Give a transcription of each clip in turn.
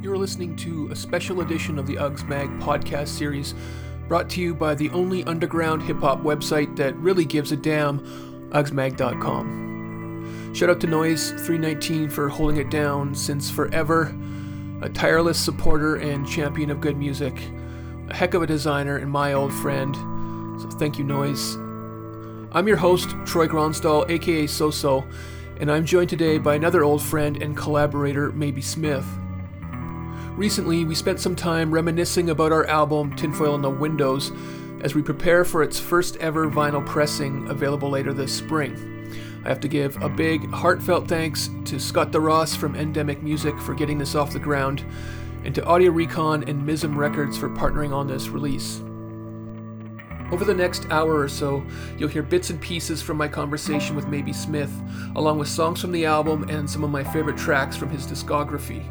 You're listening to a special edition of the Ugsmag podcast series brought to you by the only underground hip hop website that really gives a damn, ugsmag.com. Shout out to Noise319 for holding it down since forever, a tireless supporter and champion of good music, a heck of a designer and my old friend. So thank you, Noise. I'm your host, Troy Gronsdahl, aka Soso, and I'm joined today by another old friend and collaborator, Maybe Smith. Recently, we spent some time reminiscing about our album Tinfoil in the Windows as we prepare for its first ever vinyl pressing available later this spring. I have to give a big, heartfelt thanks to Scott DeRoss from Endemic Music for getting this off the ground, and to Audio Recon and Mism Records for partnering on this release. Over the next hour or so, you'll hear bits and pieces from my conversation with Maybe Smith, along with songs from the album and some of my favorite tracks from his discography.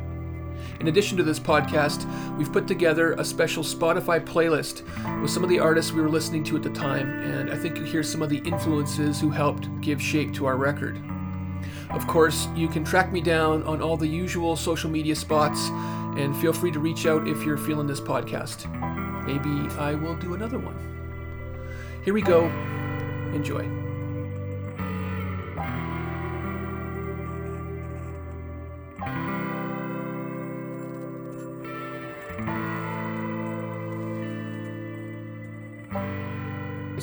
In addition to this podcast, we've put together a special Spotify playlist with some of the artists we were listening to at the time, and I think you hear some of the influences who helped give shape to our record. Of course, you can track me down on all the usual social media spots, and feel free to reach out if you're feeling this podcast. Maybe I will do another one. Here we go. Enjoy.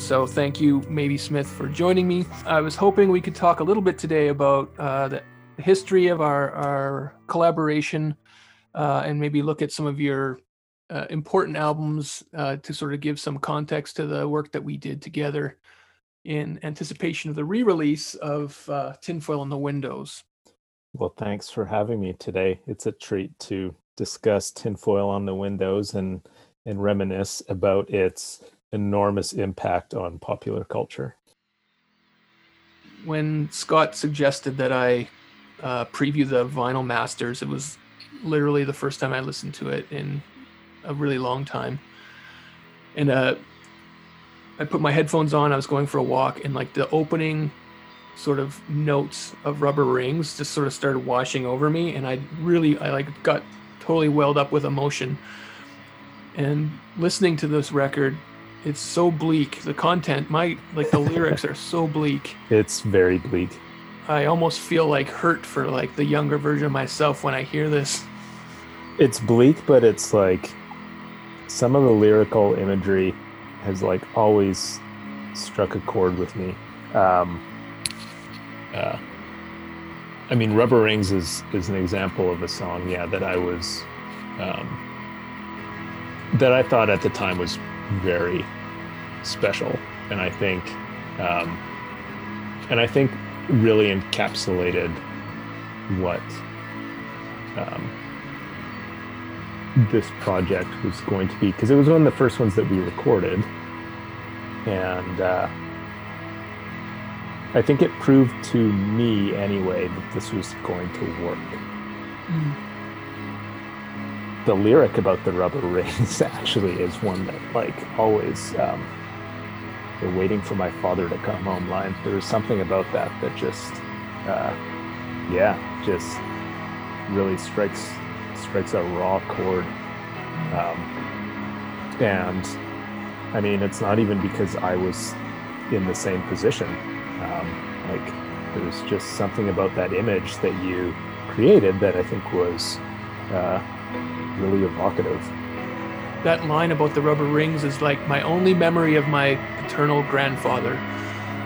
So thank you, Maybe Smith, for joining me. I was hoping we could talk a little bit today about uh, the history of our, our collaboration uh, and maybe look at some of your uh, important albums uh, to sort of give some context to the work that we did together in anticipation of the re-release of uh, Tinfoil in the Windows. Well, thanks for having me today. It's a treat to discuss Tinfoil on the Windows and and reminisce about its enormous impact on popular culture. When Scott suggested that I uh, preview the Vinyl Masters, it was literally the first time I listened to it in a really long time. And uh, I put my headphones on. I was going for a walk, and like the opening sort of notes of Rubber Rings just sort of started washing over me, and I really, I like got totally welled up with emotion. And listening to this record it's so bleak. The content, my like the lyrics are so bleak. It's very bleak. I almost feel like hurt for like the younger version of myself when I hear this. It's bleak, but it's like some of the lyrical imagery has like always struck a chord with me. Um, uh, I mean, Rubber Rings is is an example of a song, yeah, that I was um, that I thought at the time was very special, and I think, um, and I think really encapsulated what um, this project was going to be because it was one of the first ones that we recorded, and uh, I think it proved to me anyway that this was going to work. Mm the lyric about the rubber rings actually is one that like always um, the waiting for my father to come home. Line there was something about that that just uh, yeah just really strikes strikes a raw chord. Um, and i mean it's not even because i was in the same position. Um, like there's just something about that image that you created that i think was uh, really evocative. That line about the rubber rings is like my only memory of my paternal grandfather.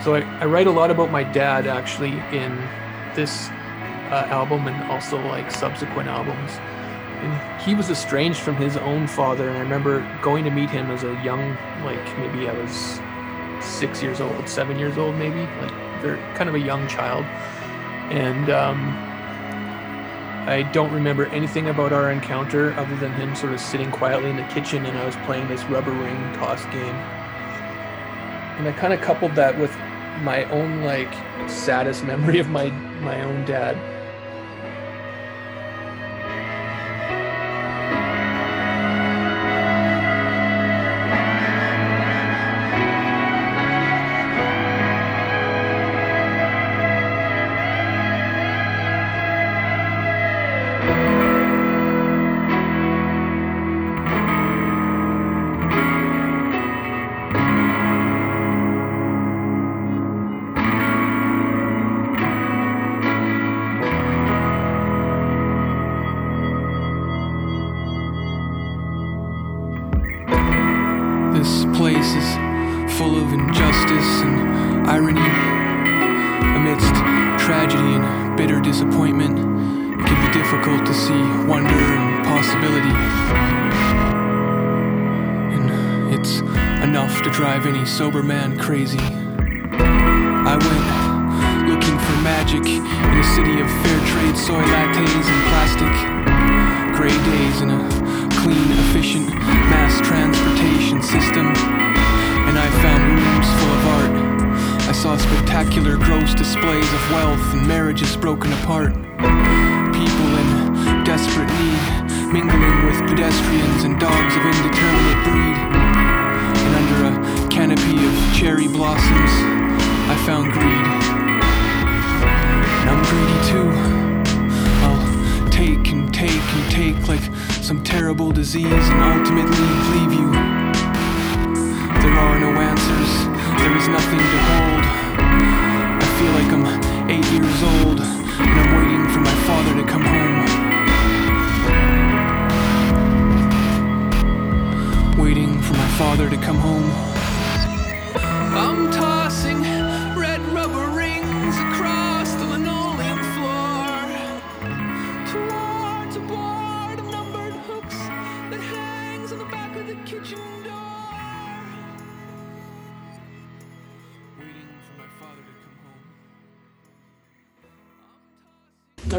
So I, I write a lot about my dad actually in this uh, album and also like subsequent albums. And he was estranged from his own father. And I remember going to meet him as a young, like maybe I was six years old, seven years old, maybe, like very kind of a young child. And um, I don't remember anything about our encounter other than him sort of sitting quietly in the kitchen and I was playing this rubber ring toss game. And I kind of coupled that with my own like saddest memory of my my own dad.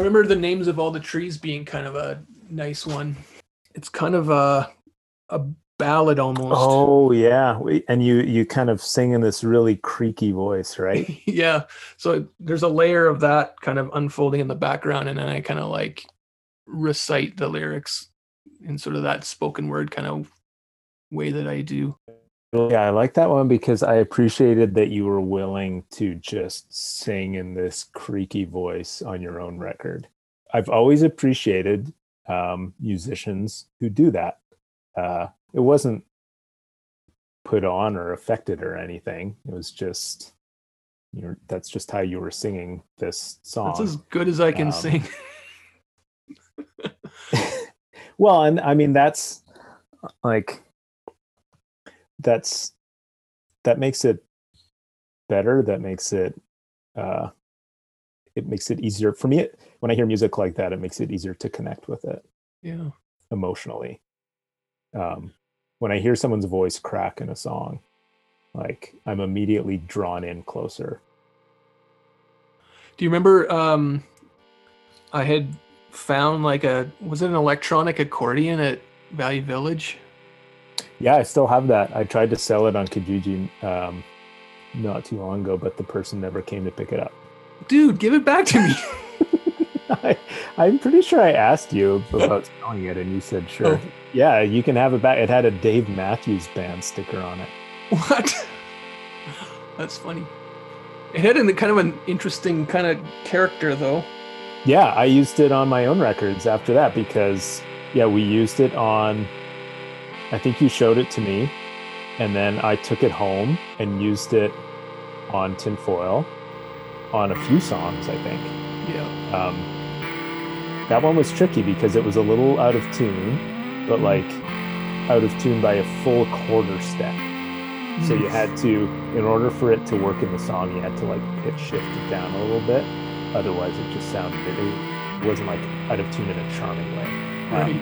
Remember the names of all the trees being kind of a nice one. It's kind of a a ballad almost. Oh yeah, and you you kind of sing in this really creaky voice, right? yeah. So there's a layer of that kind of unfolding in the background, and then I kind of like recite the lyrics in sort of that spoken word kind of way that I do. Yeah, I like that one because I appreciated that you were willing to just sing in this creaky voice on your own record. I've always appreciated um, musicians who do that. Uh, it wasn't put on or affected or anything. It was just you're that's just how you were singing this song. That's as good as I can Um, sing. well and i mean that's like that's that makes it better that makes it uh it makes it easier for me it, when i hear music like that it makes it easier to connect with it Yeah. emotionally um when i hear someone's voice crack in a song like i'm immediately drawn in closer Do you remember um I had found like a was it an electronic accordion at Value Village? Yeah i still have that i tried to sell it on kijiji um not too long ago but the person never came to pick it up Dude, give it back to me. I, I'm pretty sure I asked you about selling it, and you said sure. Oh. Yeah, you can have it back. It had a Dave Matthews Band sticker on it. what? That's funny. It had a kind of an interesting kind of character though. Yeah, I used it on my own records after that because yeah, we used it on. I think you showed it to me, and then I took it home and used it on tinfoil on a few songs. I think. Yeah. um, that one was tricky because it was a little out of tune, but like out of tune by a full quarter step. So you had to, in order for it to work in the song, you had to like pitch shift it down a little bit. Otherwise, it just sounded it wasn't like out of tune in a charming way. Um, Right.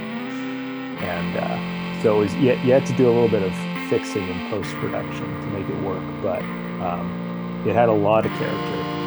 and uh, so it was you, you had to do a little bit of fixing in post production to make it work, but um, it had a lot of character.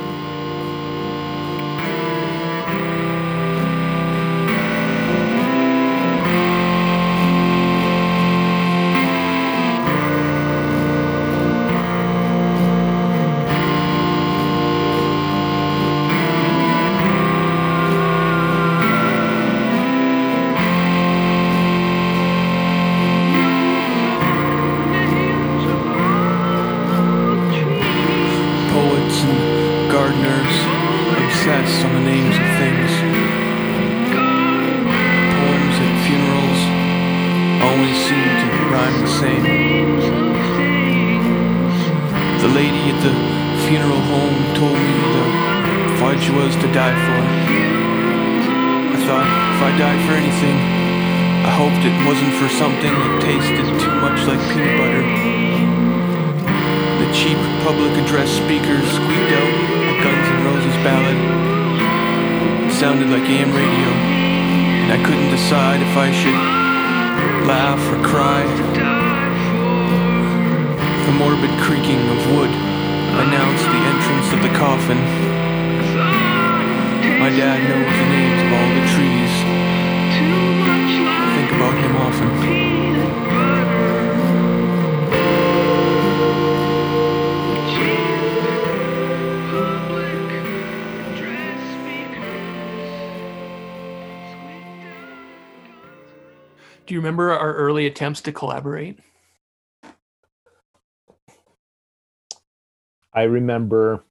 Attempts to collaborate? I remember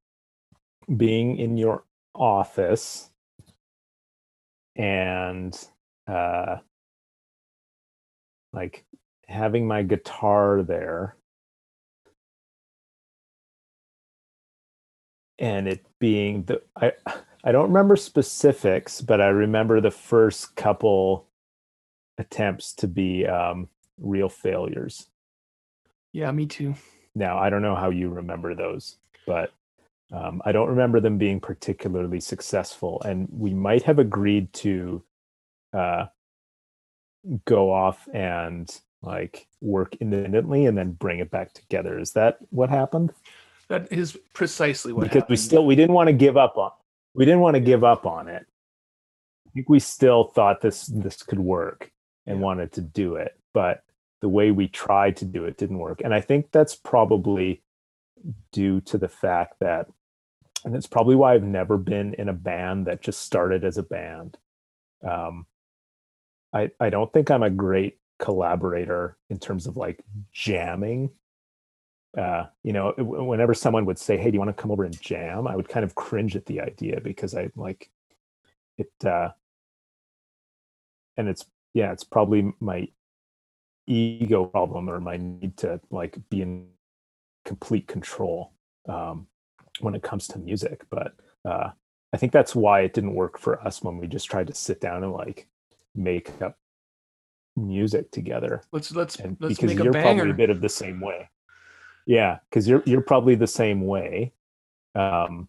being in your office and uh like having my guitar there and it being the I I don't remember specifics, but I remember the first couple attempts to be um, real failures. Yeah, me too. Now, I don't know how you remember those, but um, I don't remember them being particularly successful. And we might have agreed to uh, go off and like work independently and then bring it back together. Is that what happened? That is precisely what because happened. we still we didn't want to give up on we didn't want to give up on it. I think we still thought this this could work and Yeah. wanted to do it, but the way we tried to do it didn't work. And I think that's probably due to the fact that and it's probably why I've never been in a band that just started as a band. Um, I I don't think I'm a great collaborator in terms of like jamming. Uh, you know, whenever someone would say, "Hey, do you want to come over and jam?" I would kind of cringe at the idea because I like it. Uh, and it's yeah, it's probably my ego problem or my need to like be in complete control um, when it comes to music. But uh, I think that's why it didn't work for us when we just tried to sit down and like make up music together. let's let's And let's because make you're probably a bit of the same way. Yeah, because you're you're probably the same way, um,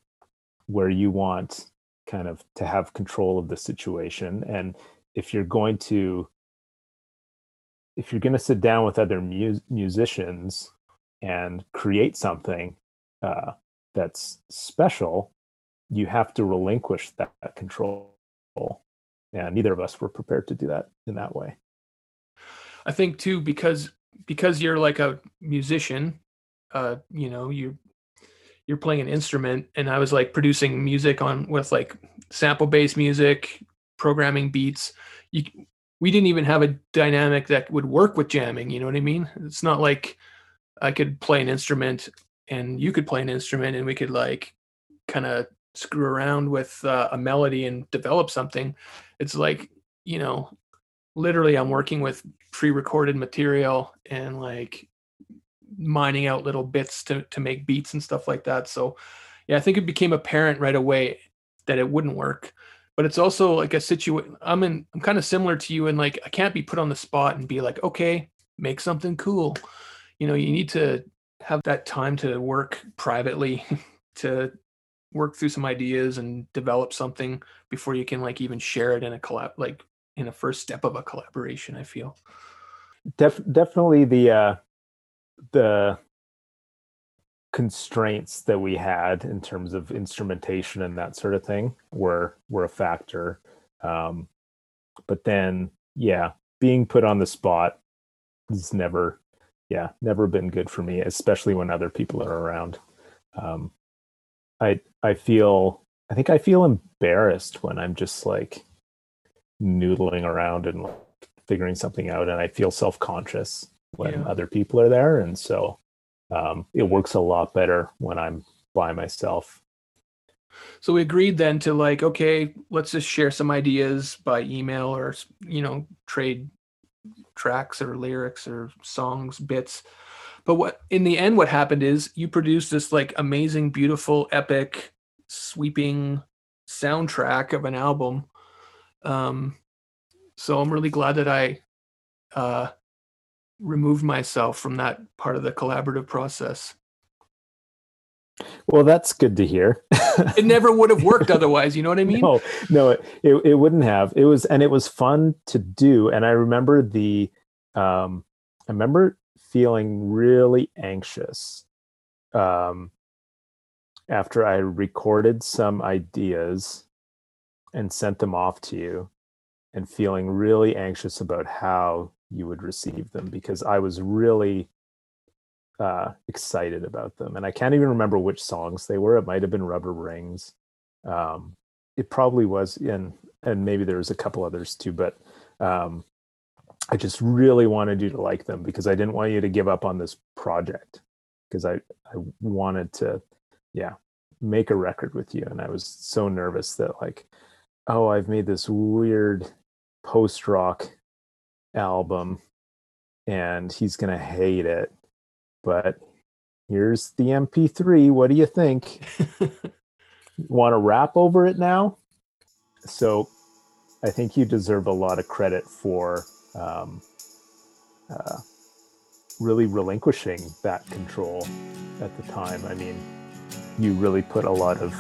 where you want kind of to have control of the situation, and if you're going to if you're going to sit down with other mu- musicians and create something uh, that's special, you have to relinquish that, control. And neither of us were prepared to do that in that way. I think too because because you're like a musician, uh, you know, you you're playing an instrument and I was like producing music on with like sample based music, programming beats. You we didn't even have a dynamic that would work with jamming, you know what I mean? It's not like I could play an instrument and you could play an instrument and we could like kind of screw around with uh, a melody and develop something. It's like, you know, literally I'm working with pre-recorded material and like mining out little bits to to make beats and stuff like that. So yeah, I think it became apparent right away that it wouldn't work. But it's also like a situation I'm in I'm kind of similar to you in like I can't be put on the spot and be like, okay, make something cool. You know, you need to have that time to work privately to work through some ideas and develop something before you can like even share it in a collab like in a first step of a collaboration i feel Def- definitely the uh, the constraints that we had in terms of instrumentation and that sort of thing were were a factor. Um, but then, yeah, being put on the spot has never, yeah, never been good for me, especially when other people are around. Um, I I feel I think I feel embarrassed when I'm just like noodling around and like, figuring something out, and I feel self conscious when Yeah. other people are there, and so um, it works a lot better when I'm by myself. so we agreed then to like okay let's just share some ideas by email or you know trade tracks or lyrics or songs bits but what in the end what happened is you produced this like amazing beautiful epic sweeping soundtrack of an album um so i'm really glad that i uh removed myself from that part of the collaborative process Well, that's good to hear. it never would have worked otherwise. You know what I mean? No, no, it, it, it wouldn't have. It was, and it was fun to do. And I remember the, um, I remember feeling really anxious um, after I recorded some ideas and sent them off to you and feeling really anxious about how you would receive them because I was really uh, excited about them. And I can't even remember which songs they were. It might have been Rubber Rings. Um, it probably was in, and maybe there was a couple others too, but um, I just really wanted you to like them because I didn't want you to give up on this project because I, I wanted to, yeah, make a record with you. And I was so nervous that like, oh, I've made this weird post rock album and he's going to hate it. But here's the MP3. What do you think? Want to rap over it now? So I think you deserve a lot of credit for um, uh, really relinquishing that control at the time. I mean, you really put a lot of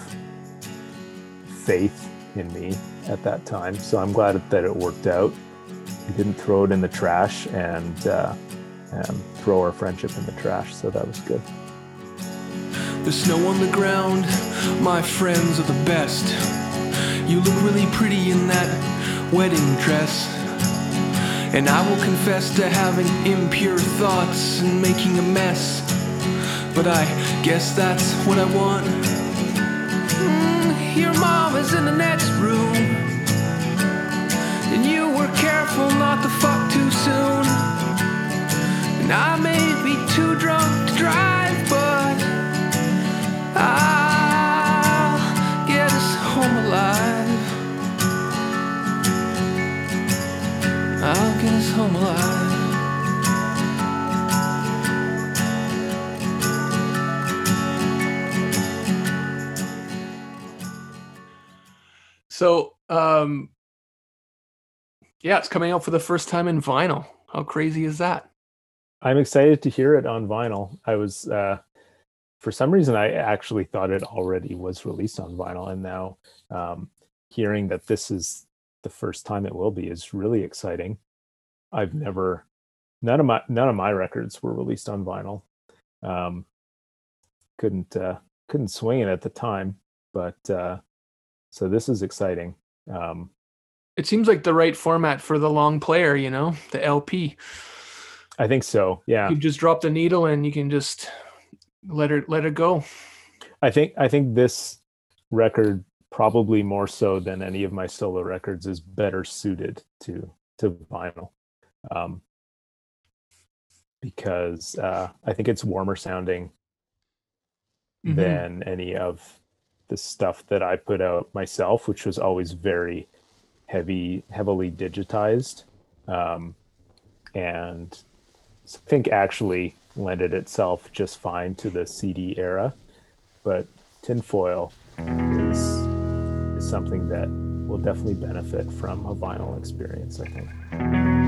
faith in me at that time. So I'm glad that it worked out. We didn't throw it in the trash and, uh, and throw our friendship in the trash. So that was good. The snow on the ground, my friends are the best. You look really pretty in that wedding dress. And I will confess to having impure thoughts and making a mess. But I guess that's what I want. Mm, your mom is in the next room. Careful not to fuck too soon. And I may be too drunk to drive, but I'll get us home alive. I'll get us home alive. So, um, yeah, it's coming out for the first time in vinyl. How crazy is that? I'm excited to hear it on vinyl. I was, uh, for some reason, I actually thought it already was released on vinyl, and now um, hearing that this is the first time it will be is really exciting. I've never, none of my none of my records were released on vinyl. Um, couldn't uh, couldn't swing it at the time, but uh, so this is exciting. Um, it seems like the right format for the long player, you know, the LP. I think so. Yeah. You just drop the needle and you can just let it let it go. I think I think this record probably more so than any of my solo records is better suited to to vinyl. Um, because uh, I think it's warmer sounding mm-hmm. than any of the stuff that I put out myself, which was always very heavy, heavily digitized, um, and I think actually lended itself just fine to the CD era. But tinfoil is is something that will definitely benefit from a vinyl experience. I think.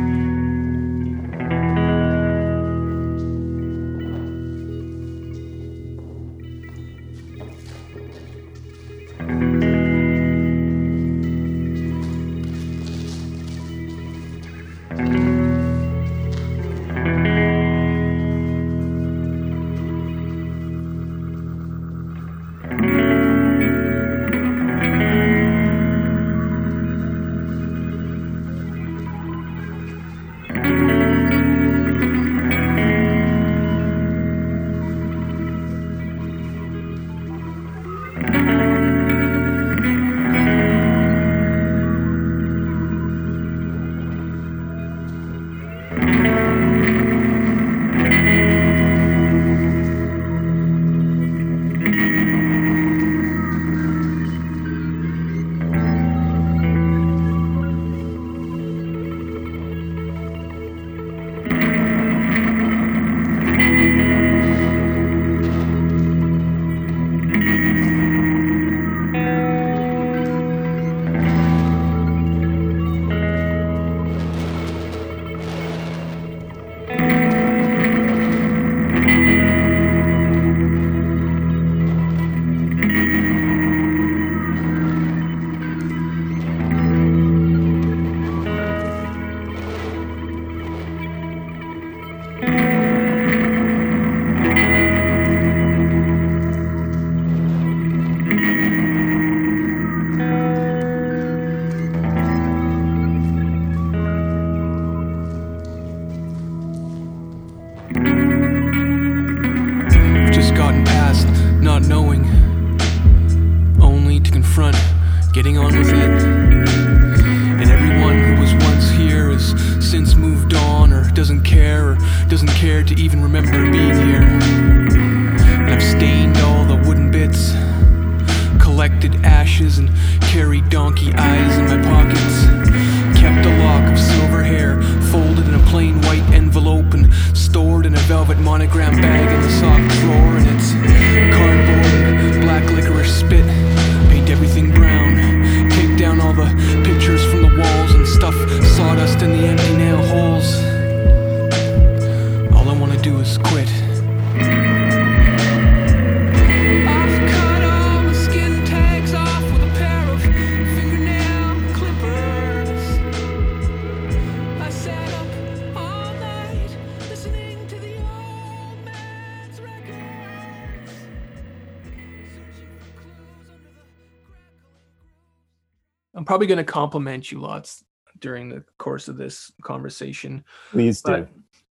Probably going to compliment you lots during the course of this conversation. Please do.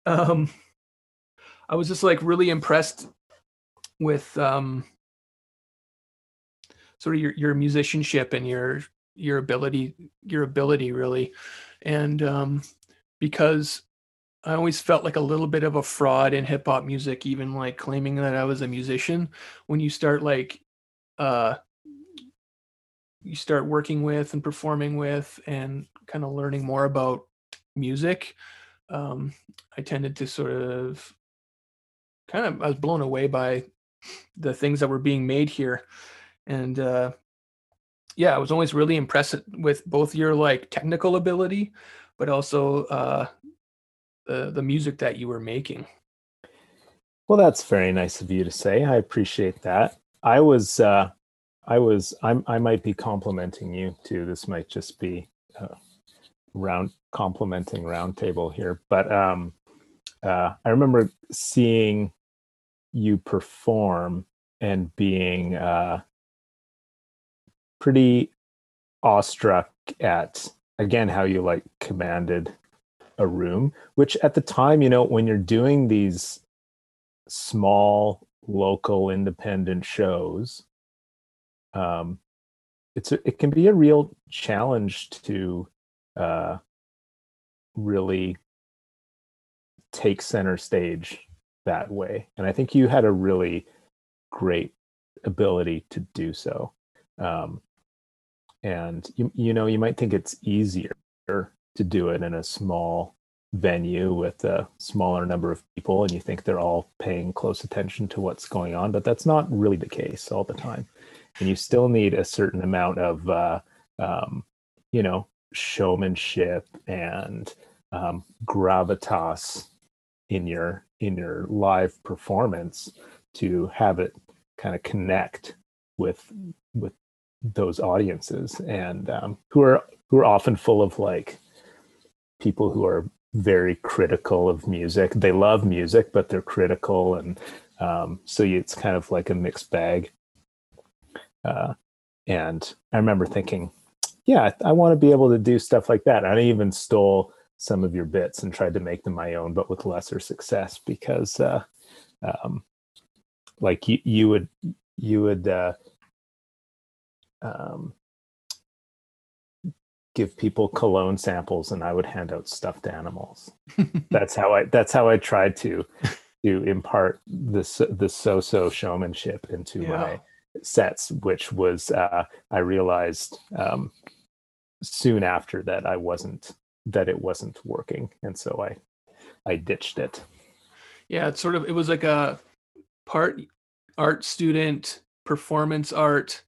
But um, I was just like really impressed with um, sort of your, your musicianship and your your ability your ability really, and um, because I always felt like a little bit of a fraud in hip hop music, even like claiming that I was a musician. When you start like uh, you start working with and performing with and kind of learning more about music um, i tended to sort of kind of i was blown away by the things that were being made here and uh, yeah i was always really impressed with both your like technical ability but also uh, the the music that you were making Well, that's very nice of you to say. I appreciate that. I was, uh, I was, I'm, I might be complimenting you too. This might just be uh, round complimenting roundtable here, but um, uh, I remember seeing you perform and being uh, pretty awestruck at again how you like commanded a room which at the time you know when you're doing these small local independent shows um it's a, it can be a real challenge to uh really take center stage that way. And i think you had a really great ability to do so. Um and you you know you might think it's easier to do it in a small venue with a smaller number of people and you think they're all paying close attention to what's going on but that's not really the case all the time and you still need a certain amount of uh, um, you know showmanship and um, gravitas in your in your live performance to have it kind of connect with with those audiences and um, who are who are often full of like people who are very critical of music. They love music, but they're critical, and um, so it's kind of like a mixed bag. Uh, and I remember thinking, yeah, I, I want to be able to do stuff like that. I even stole some of your bits and tried to make them my own, but with lesser success because, uh, um, like you, you would, you would. Uh, um, give people cologne samples and I would hand out stuffed animals. that's how I that's how I tried to to impart this the so-so showmanship into Yeah. my sets, which was uh, I realized um, soon after that I wasn't that it wasn't working, and so I I ditched it. Yeah, it's sort of it was like a part art student, performance art,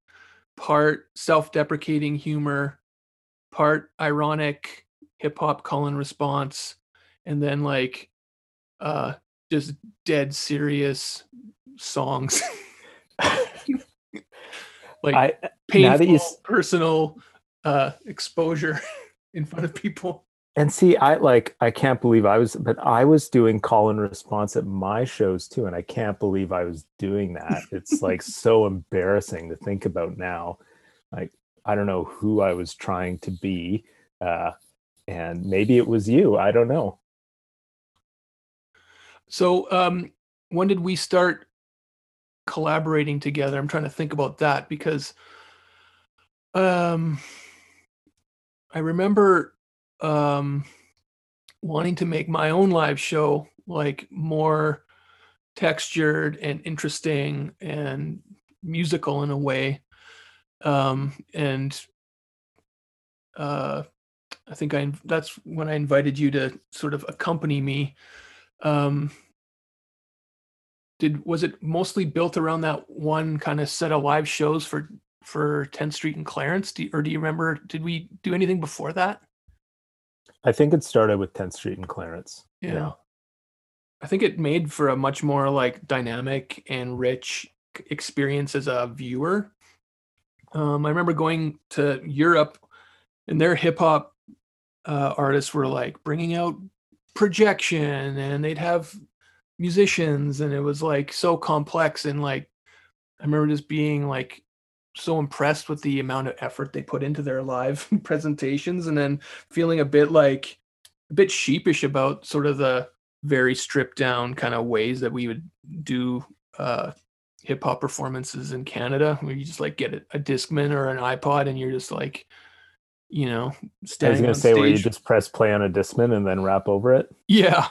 part self-deprecating humor, part ironic hip hop call and response, and then like uh just dead serious songs. like I painful that you personal uh exposure in front of people. And see, I like I can't believe I was but I was doing call and response at my shows too, and I can't believe I was doing that. It's like so embarrassing to think about now. Like I don't know who I was trying to be. Uh and maybe it was you. I don't know. So, um, when did we start collaborating together? I'm trying to think about that because Um, I remember um, wanting to make my own live show like more textured and interesting and musical in a way. Um, and uh, I think I that's when I invited you to sort of accompany me. Um, did was it mostly built around that one kind of set of live shows for for 10th Street and Clarence? Do, or do you remember? Did we do anything before that? I think it started with 10th Street and Clarence. Yeah. yeah. I think it made for a much more like dynamic and rich experience as a viewer. Um, I remember going to Europe and their hip hop uh, artists were like bringing out projection and they'd have musicians and it was like so complex and like I remember just being like so impressed with the amount of effort they put into their live presentations and then feeling a bit like a bit sheepish about sort of the very stripped down kind of ways that we would do uh, hip hop performances in Canada where you just like get a, a Discman or an iPod and you're just like, you know, standing. I was going to say stage. where you just press play on a Discman and then rap over it. Yeah.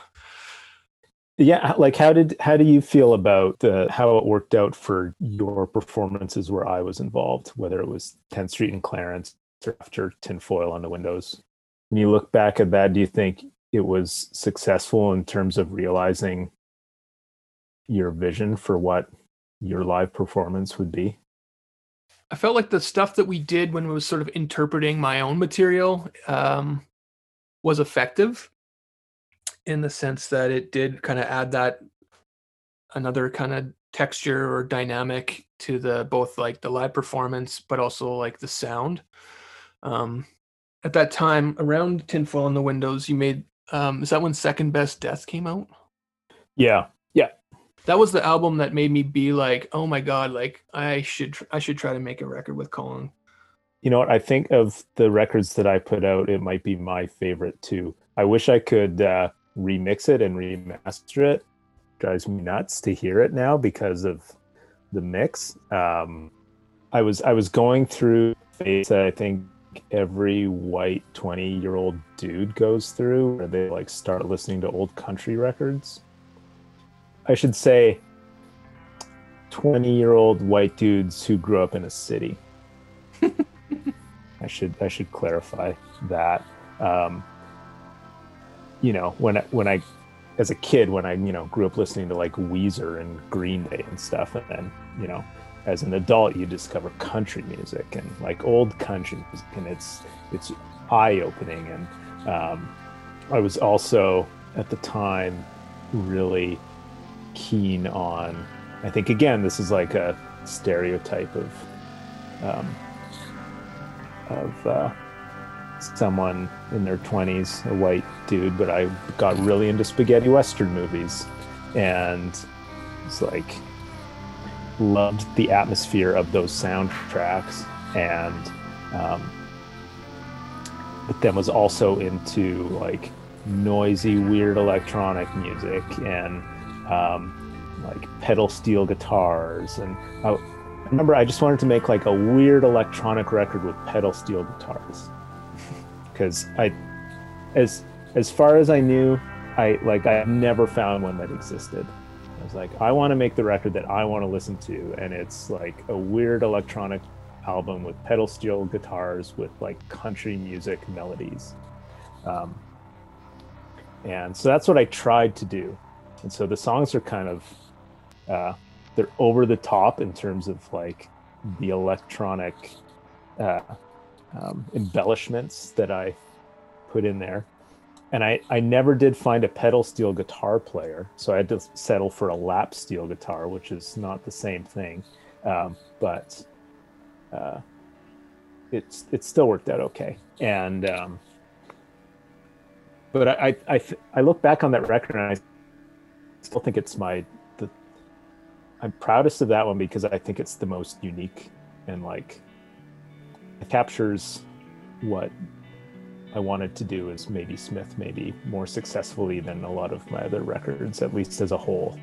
Yeah, like how did how do you feel about the how it worked out for your performances where I was involved, whether it was 10th Street and Clarence or after tinfoil on the windows? When you look back at that, do you think it was successful in terms of realizing your vision for what your live performance would be? I felt like the stuff that we did when we was sort of interpreting my own material um, was effective in the sense that it did kind of add that another kind of texture or dynamic to the both like the live performance but also like the sound. Um at that time around tinfoil on the windows you made um is that when second best death came out? Yeah yeah. That was the album that made me be like oh my god like i should i should try to make a record with colin you know what? I think of the records that i put out it might be my favorite too. I wish i could uh remix it and remaster it. Drives me nuts to hear it now because of the mix. Um i was i was going through phase that i think every white 20 year old dude goes through where they like start listening to old country records. I should say 20 year old white dudes who grew up in a city. I should i should clarify that. Um, you know when when I as a kid when I you know grew up listening to like Weezer and Green Day and stuff, and then you know as an adult you discover country music and like old country music, and it's it's eye opening. And um, I was also at the time really keen on. I think again this is like a stereotype of um, of uh, someone in their 20s, a white dude, but I got really into spaghetti western movies. And it's like loved the atmosphere of those soundtracks. And um, but then was also into like noisy weird electronic music and um, like pedal steel guitars. And I, I remember I just wanted to make like a weird electronic record with pedal steel guitars because I, as as far as I knew, I like I never found one that existed. I was like, I want to make the record that I want to listen to, and it's like a weird electronic album with pedal steel guitars with like country music melodies. Um, and so that's what I tried to do. And so the songs are kind of uh, they're over the top in terms of like the electronic uh, um, embellishments that I put in there. And I, I never did find a pedal steel guitar player, so I had to settle for a lap steel guitar, which is not the same thing, um, but uh, it's it still worked out okay. And um, but I I I, I look back on that record and I still think it's my the I'm proudest of that one because I think it's the most unique and like captures what I wanted to do as maybe Smith, maybe more successfully than a lot of my other records, at least as a whole.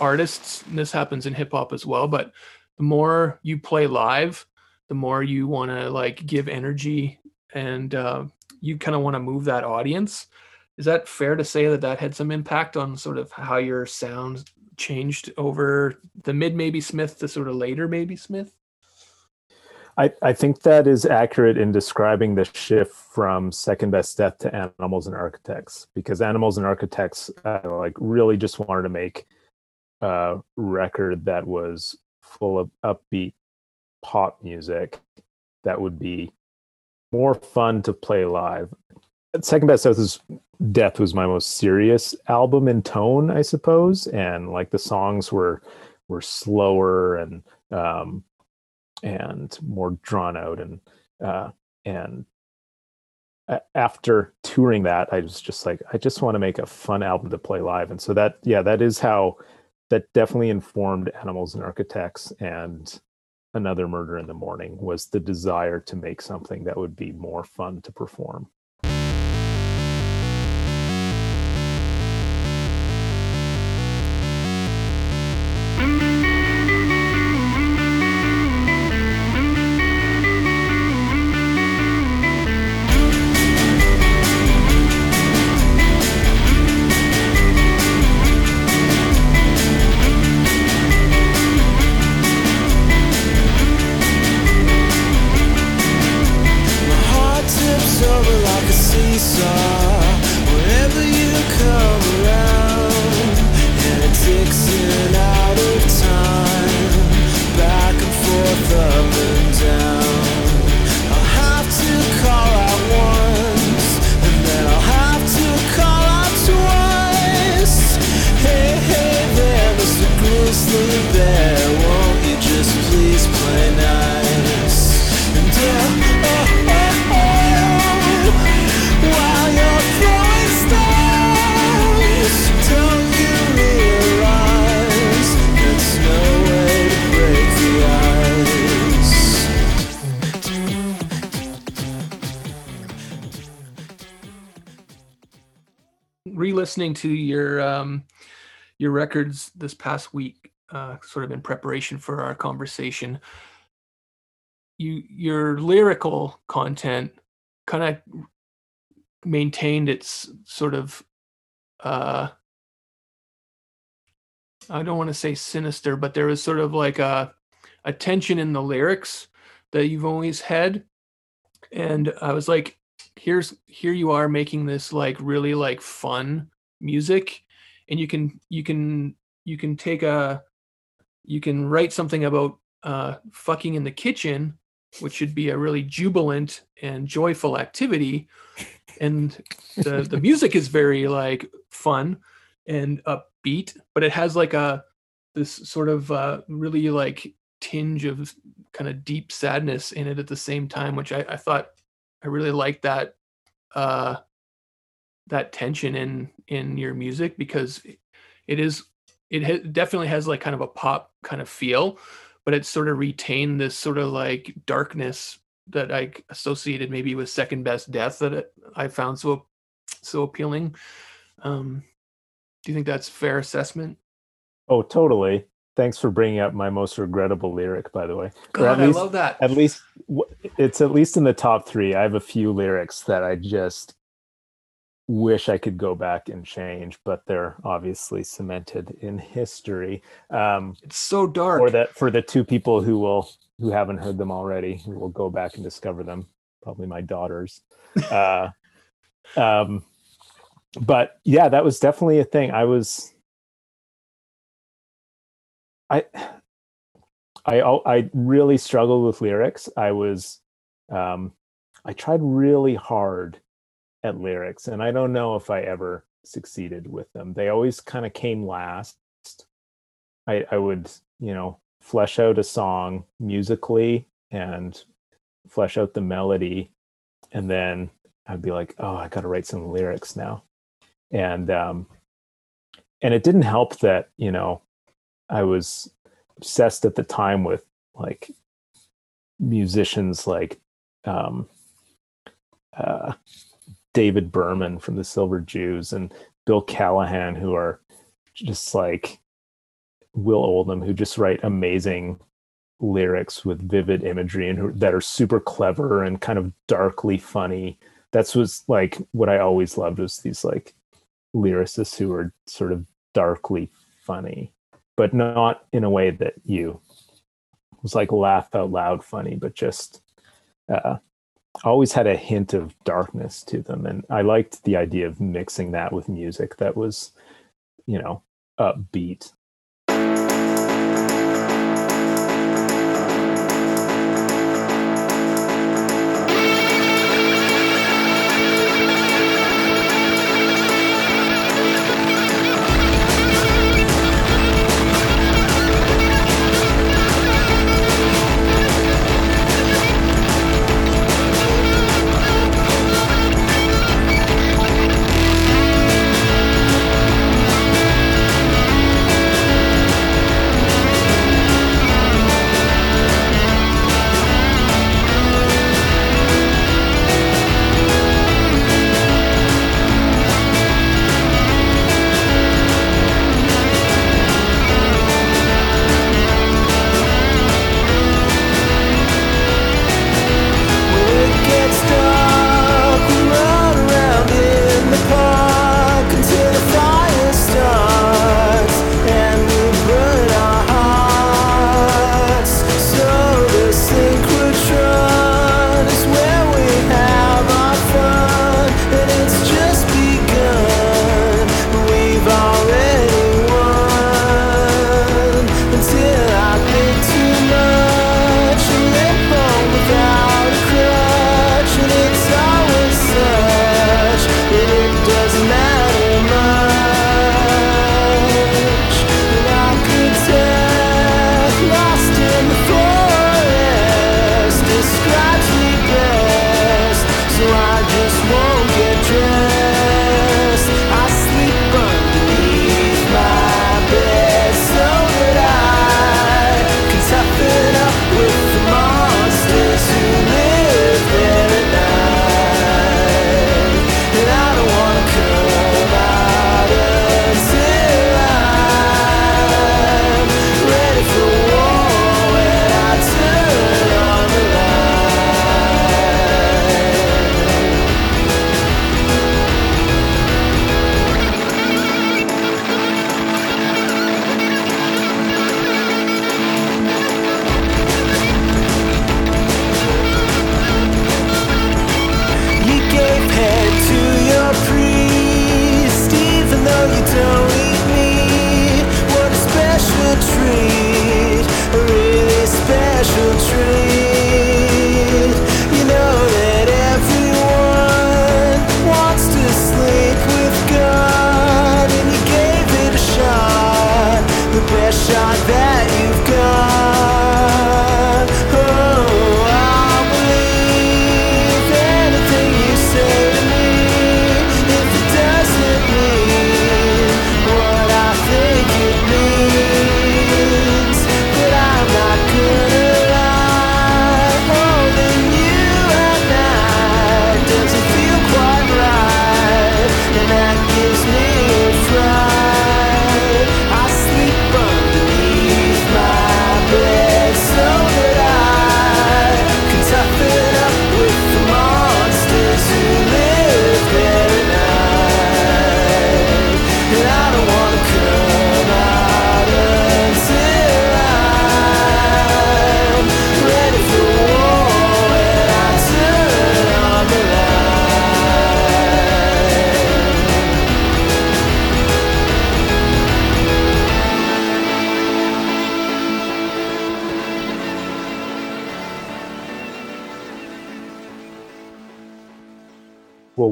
Artists, this happens in hip hop as well, but the more you play live, the more you want to like give energy and uh, you kind of want to move that audience. Is that fair to say that that had some impact on sort of how your sound changed over the mid maybe Smith to sort of later maybe Smith? I, I think that is accurate in describing the shift from second best death to animals and architects because animals and architects uh, like really just wanted to make a record that was full of upbeat pop music that would be more fun to play live. Second best death is death was my most serious album in tone i suppose and like the songs were were slower and um and more drawn out and uh, and after touring that i was just like i just want to make a fun album to play live. And so that yeah that is how that definitely informed animals and architects and another murder in the morning was the desire to make something that would be more fun to perform listening to your um, your records this past week, uh, sort of in preparation for our conversation, you your lyrical content kind of maintained its sort of uh, I don't want to say sinister, but there was sort of like a a tension in the lyrics that you've always had. And I was like, here's here you are making this like really like fun music and you can you can you can take a you can write something about uh, fucking in the kitchen which should be a really jubilant and joyful activity. And the the music is very like fun and upbeat but it has like a this sort of uh, really like tinge of kind of deep sadness in it at the same time which i, I thought i really liked that uh that tension in in your music because it is it ha- definitely has like kind of a pop kind of feel but it sort of retained this sort of like darkness that i associated maybe with second best death that it, i found so so appealing. Um do you think that's fair assessment? Oh totally. Thanks for bringing up my most regrettable lyric by the way. God, least, i love that. at least it's at least in the top three. I have a few lyrics that i just wish I could go back and change, but they're obviously cemented in history. Um, it's so dark. For that, for the two people who will who haven't heard them already, who will go back and discover them, probably my daughters. uh, um, but yeah, that was definitely a thing. I was, I, I, I really struggled with lyrics. I was, um, I tried really hard at lyrics and i don't know if i ever succeeded with them. They always kind of came last. I i would you know flesh out a song musically and flesh out the melody and then i'd be like oh i got to write some lyrics now. And um and it didn't help that you know i was obsessed at the time with like musicians like um uh David Berman from the Silver Jews and Bill Callahan, who are just like Will Oldham, who just write amazing lyrics with vivid imagery and who, that are super clever and kind of darkly funny. That's was like what I always loved was these like lyricists who are sort of darkly funny, but not in a way that you was like laugh out loud funny, but just uh, always had a hint of darkness to them. And I liked the idea of mixing that with music that was, you know, upbeat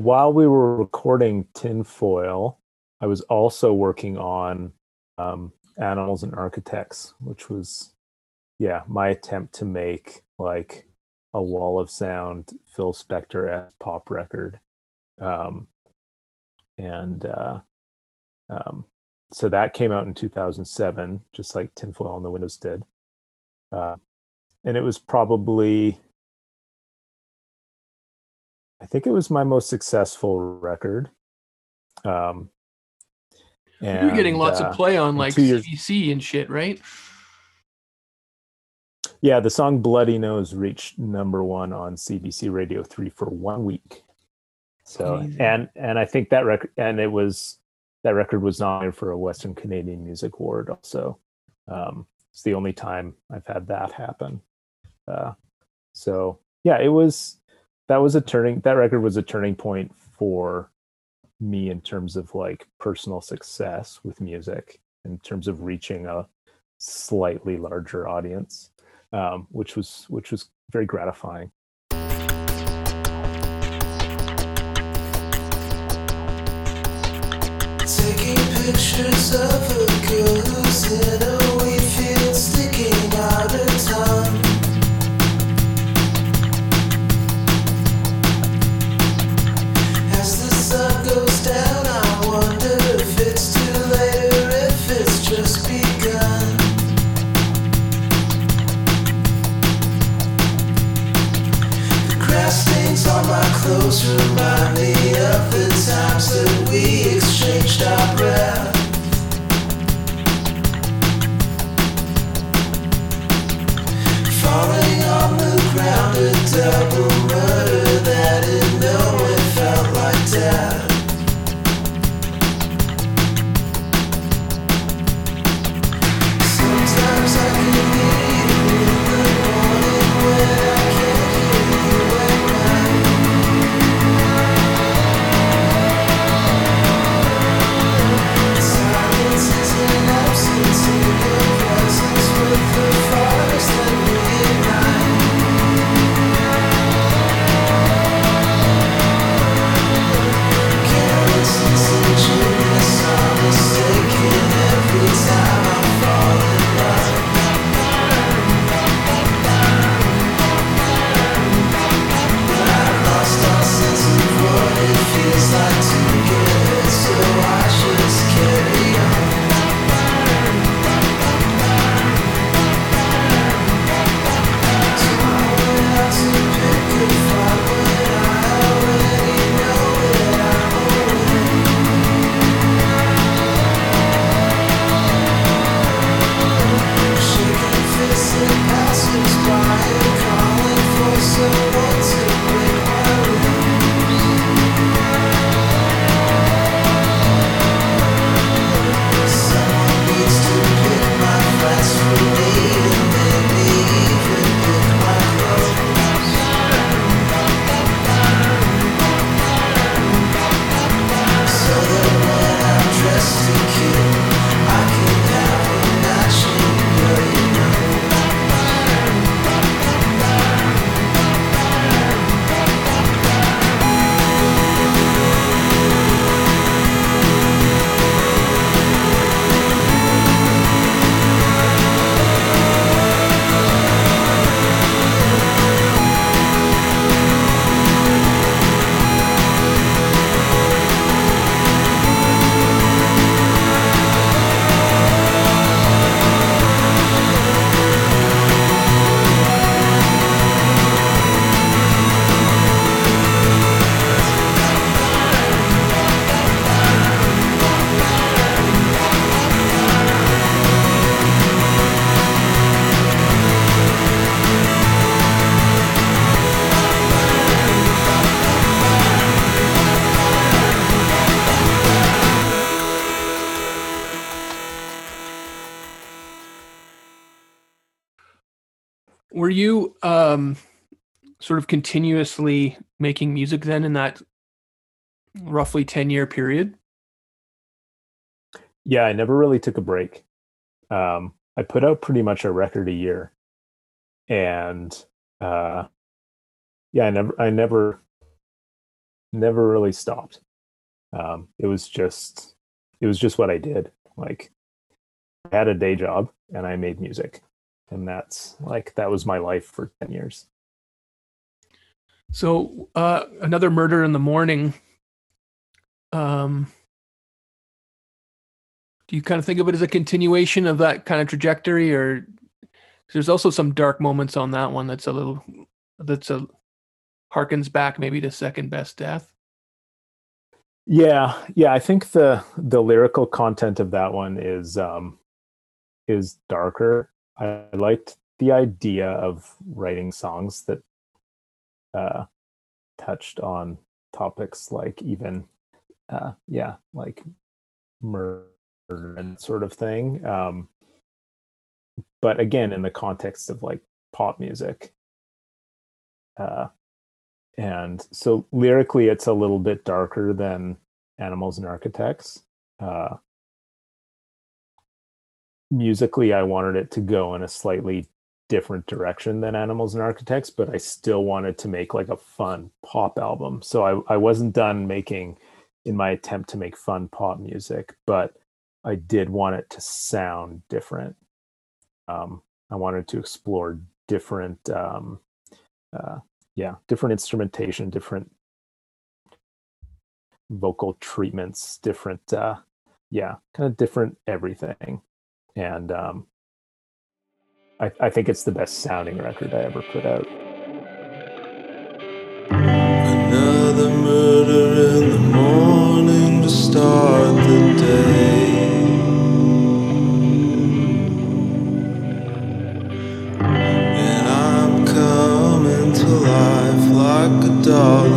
while we were recording Tinfoil, I was also working on um, Animals and Architects, which was, yeah, my attempt to make like a wall of sound Phil Spector pop record. Um, and uh, um, so that came out in 2007, just like Tinfoil on the Windows did. Uh, and it was probably I think it was my most successful record. Um, and, You're getting lots uh, of play on like CBC and shit, right? yeah, the song "Bloody Nose" reached number one on CBC Radio Three for one week. So Amazing. and and I think that record and it was that record was nominated for a Western Canadian Music Award. Also, um, it's the only time I've had that happen. Uh, so yeah, it was that was a turning that record was a turning point for me in terms of like personal success with music in terms of reaching a slightly larger audience um, which was which was very gratifying. Taking pictures of a girl clothes remind me of the times that we exchanged our breath. Um, sort of continuously making music then in that roughly 10 year period? yeah i never really took a break. Um, i put out pretty much a record a year. And uh, yeah i never i never never really stopped. Um, it was just it was just what i did. Like i had a day job and i made music and that's like that was my life for 10 years So, uh, another murder in the morning. Um, do you kind of think of it as a continuation of that kind of trajectory, or there's also some dark moments on that one that's a little that's a harkens back maybe to second best death. Yeah, yeah. I think the the lyrical content of that one is um is darker. I liked the idea of writing songs that uh, touched on topics like even uh, yeah like murder and sort of thing um, but again in the context of like pop music uh, and so lyrically it's a little bit darker than animals and architects uh, musically i wanted it to go in a slightly different direction than animals and architects but i still wanted to make like a fun pop album. So i, I wasn't done making in my attempt to make fun pop music but i did want it to sound different. Um, i wanted to explore different um, uh, yeah different instrumentation different vocal treatments different uh, yeah kind of different everything and um, I, I think it's the best sounding record I ever put out. Another murder in the morning to start the day. And I'm coming to life like a dog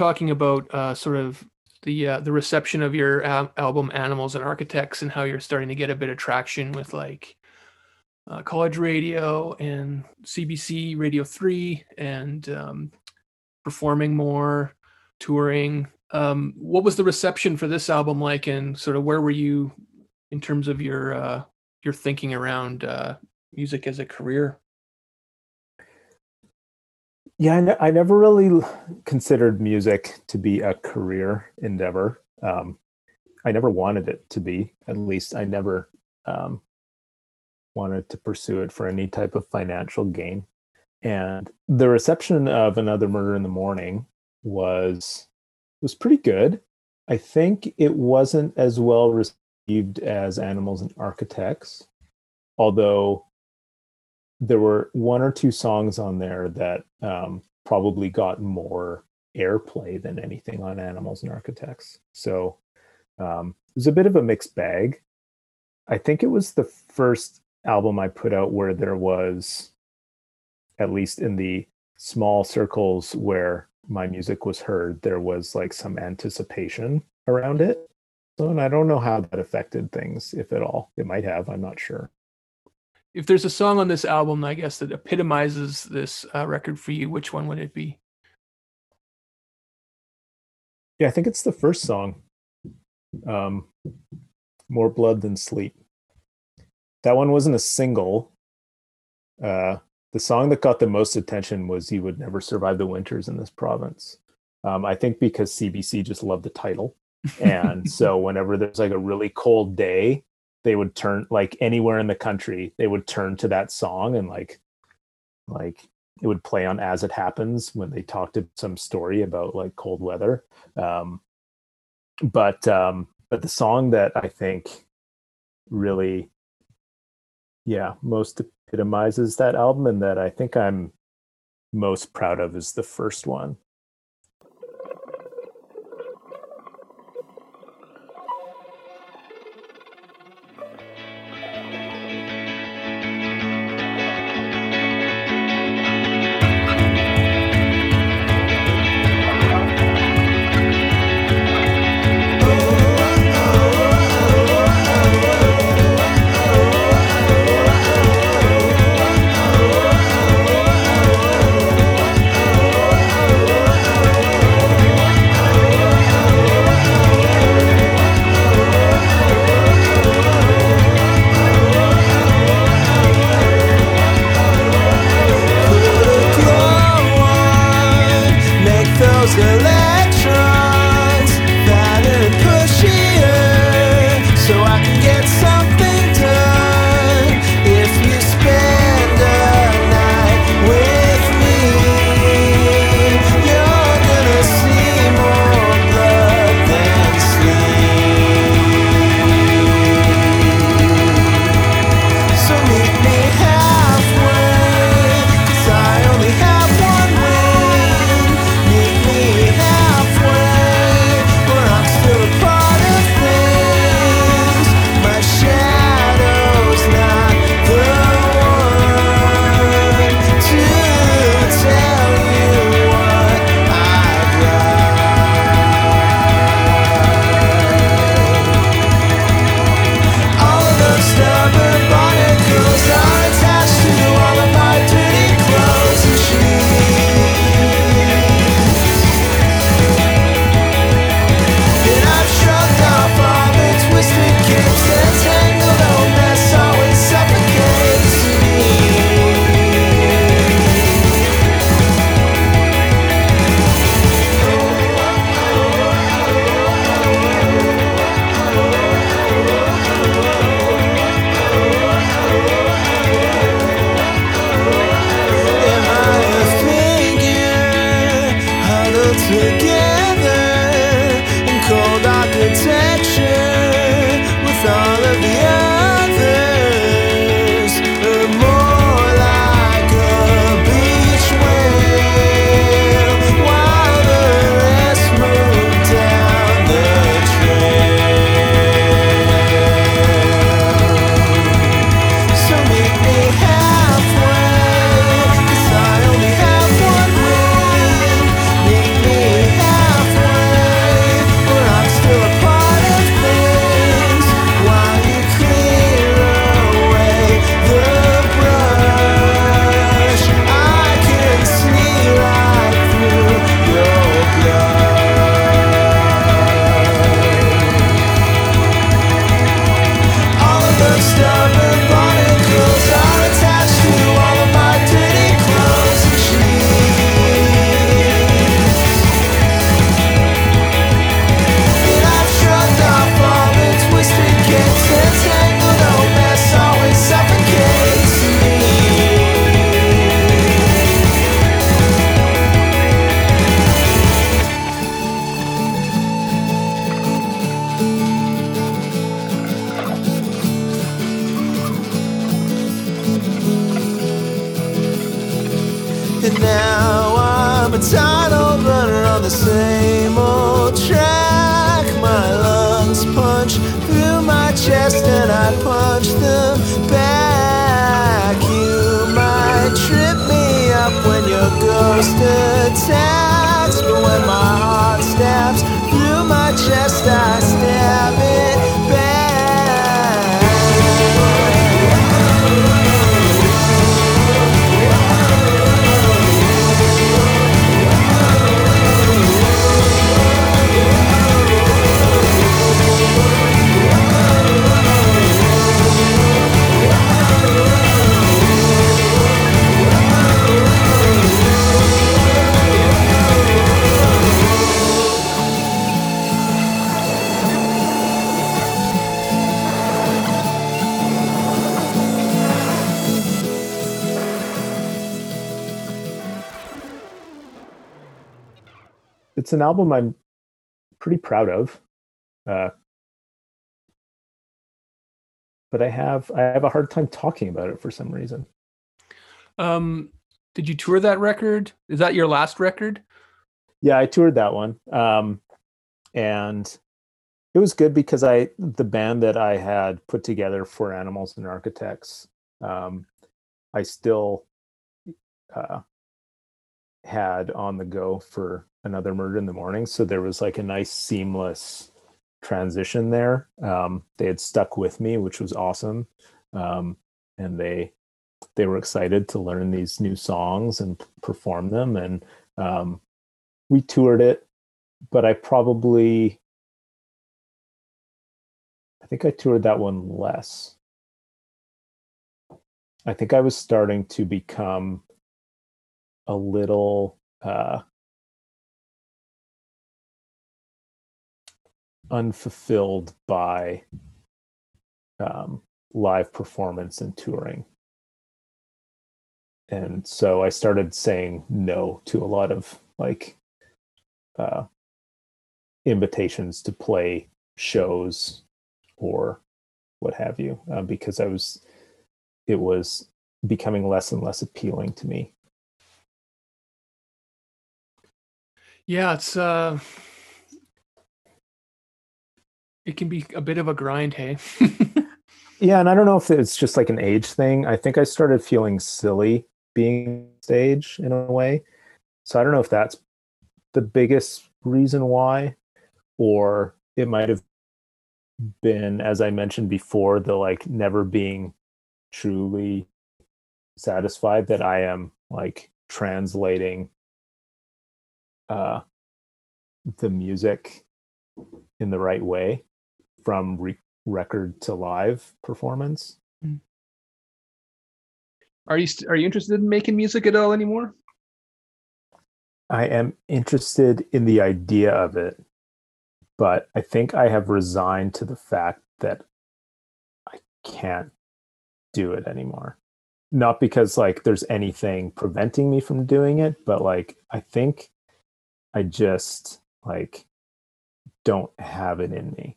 talking about uh, sort of the uh, the reception of your al- album Animals and Architects and how you're starting to get a bit of traction with like uh, college radio and CBC Radio 3 and um, performing more, touring. Um, what was the reception for this album like and sort of where were you in terms of your uh, your thinking around uh, music as a career? Yeah, I, ne- I never really considered music to be a career endeavor. Um, I never wanted it to be. At least I never um, wanted to pursue it for any type of financial gain. And the reception of Another Murder in the Morning was was pretty good. I think it wasn't as well received as Animals and Architects, although there were one or two songs on there that um, probably got more airplay than anything on Animals and Architects. So um, it was a bit of a mixed bag. I think it was the first album I put out where there was, at least in the small circles where my music was heard, there was like some anticipation around it. So, and I don't know how that affected things, if at all. It might have, I'm not sure. If there's a song on this album, I guess that epitomizes this uh, record for you, which one would it be? Yeah, I think it's the first song. Um, More Blood Than Sleep. That one wasn't a single. Uh, the song that got the most attention was "You Would Never Survive the Winters in This Province." Um, I think because CBC just loved the title, and so whenever there's like a really cold day, they would turn like anywhere in the country, they would turn to that song and like, like it would play on as it happens when they talked to some story about like cold weather. Um, but um, but the song that I think really, yeah, most epitomizes that album and that I think I'm most proud of is the first one. It's an album I'm pretty proud of. Uh, but I have I have a hard time talking about it for some reason. Um, did you tour that record? Is that your last record? Yeah, I toured that one. Um, and it was good because I the band that I had put together for Animals and Architects, um, I still uh, had on the go for another murder in the morning. So there was like a nice seamless transition there. Um, they had stuck with me, which was awesome, um, and they they were excited to learn these new songs and perform them. And um, we toured it, but I probably I think I toured that one less. I think I was starting to become a little uh, unfulfilled by um, live performance and touring. And so I started saying no to a lot of like uh, invitations to play shows or what have you, uh, because I was, it was becoming less and less appealing to me. Yeah, it's uh it can be a bit of a grind, hey. yeah, and I don't know if it's just like an age thing. I think I started feeling silly being stage in a way. So I don't know if that's the biggest reason why or it might have been as I mentioned before the like never being truly satisfied that I am like translating uh, the music in the right way from re- record to live performance. Hmm. Are you st- are you interested in making music at all anymore? I am interested in the idea of it, but I think I have resigned to the fact that I can't do it anymore. Not because like there's anything preventing me from doing it, but like I think I just like don't have it in me.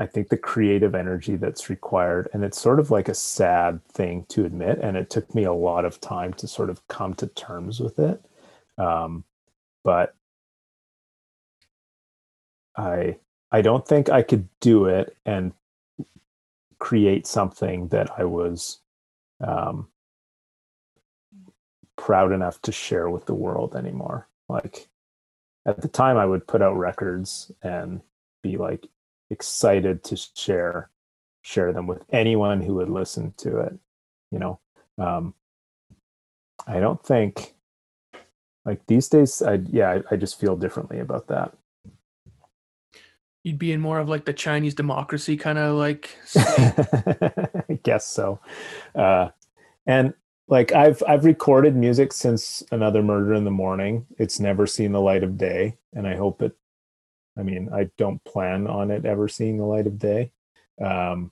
I think the creative energy that's required, and it's sort of like a sad thing to admit, and it took me a lot of time to sort of come to terms with it. Um, but I I don't think I could do it and create something that I was um, proud enough to share with the world anymore. Like at the time, I would put out records and be like excited to share share them with anyone who would listen to it. You know, um, I don't think like these days. I yeah, I, I just feel differently about that. You'd be in more of like the Chinese democracy kind of like. I guess so, uh, and like I've I've recorded music since Another Murder in the Morning. It's never seen the light of day, and I hope it. I mean, I don't plan on it ever seeing the light of day, because um,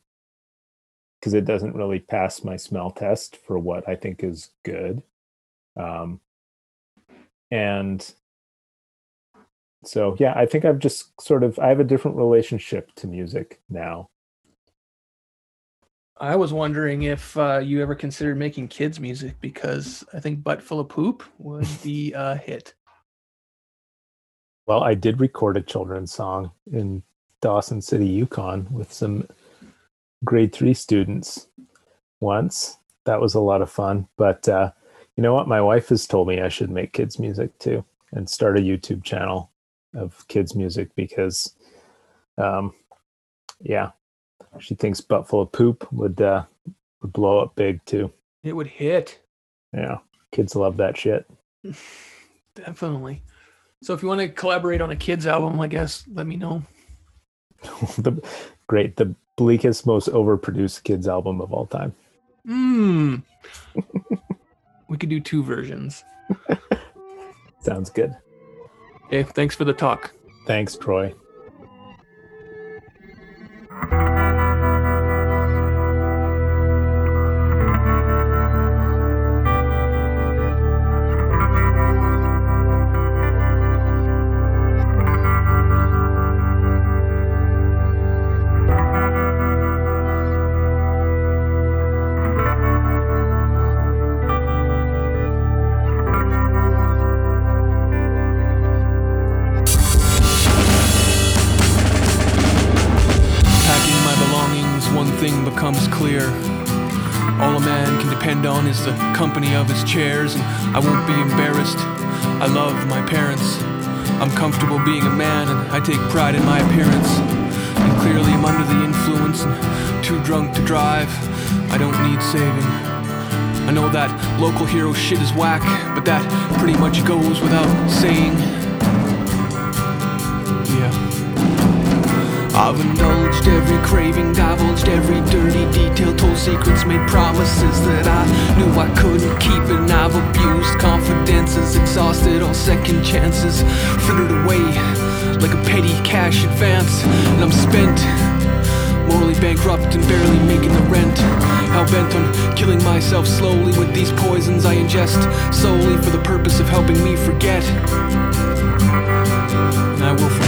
it doesn't really pass my smell test for what I think is good. Um, and so, yeah, I think I've just sort of I have a different relationship to music now. I was wondering if uh, you ever considered making kids music because I think "Butt Full of Poop" would be a hit. Well, I did record a children's song in Dawson City, Yukon, with some grade three students once. That was a lot of fun. But uh, you know what? My wife has told me I should make kids music too and start a YouTube channel of kids music because, um, yeah, she thinks butt full of poop would uh, would blow up big too. It would hit. Yeah, kids love that shit. Definitely. So if you want to collaborate on a kids album, I guess let me know. the great, the bleakest, most overproduced kids album of all time. Hmm. we could do two versions. Sounds good. Okay, thanks for the talk. Thanks, Troy. Chairs, and I won't be embarrassed. I love my parents. I'm comfortable being a man, and I take pride in my appearance. And clearly, I'm under the influence and too drunk to drive. I don't need saving. I know that local hero shit is whack, but that pretty much goes without saying. I've indulged every craving, divulged every dirty detail, told secrets, made promises that I knew I couldn't keep, and I've abused confidences, exhausted all second chances, frittered away like a petty cash advance, and I'm spent. Morally bankrupt and barely making the rent. Hell bent on killing myself slowly with these poisons I ingest solely for the purpose of helping me forget. And I will forget.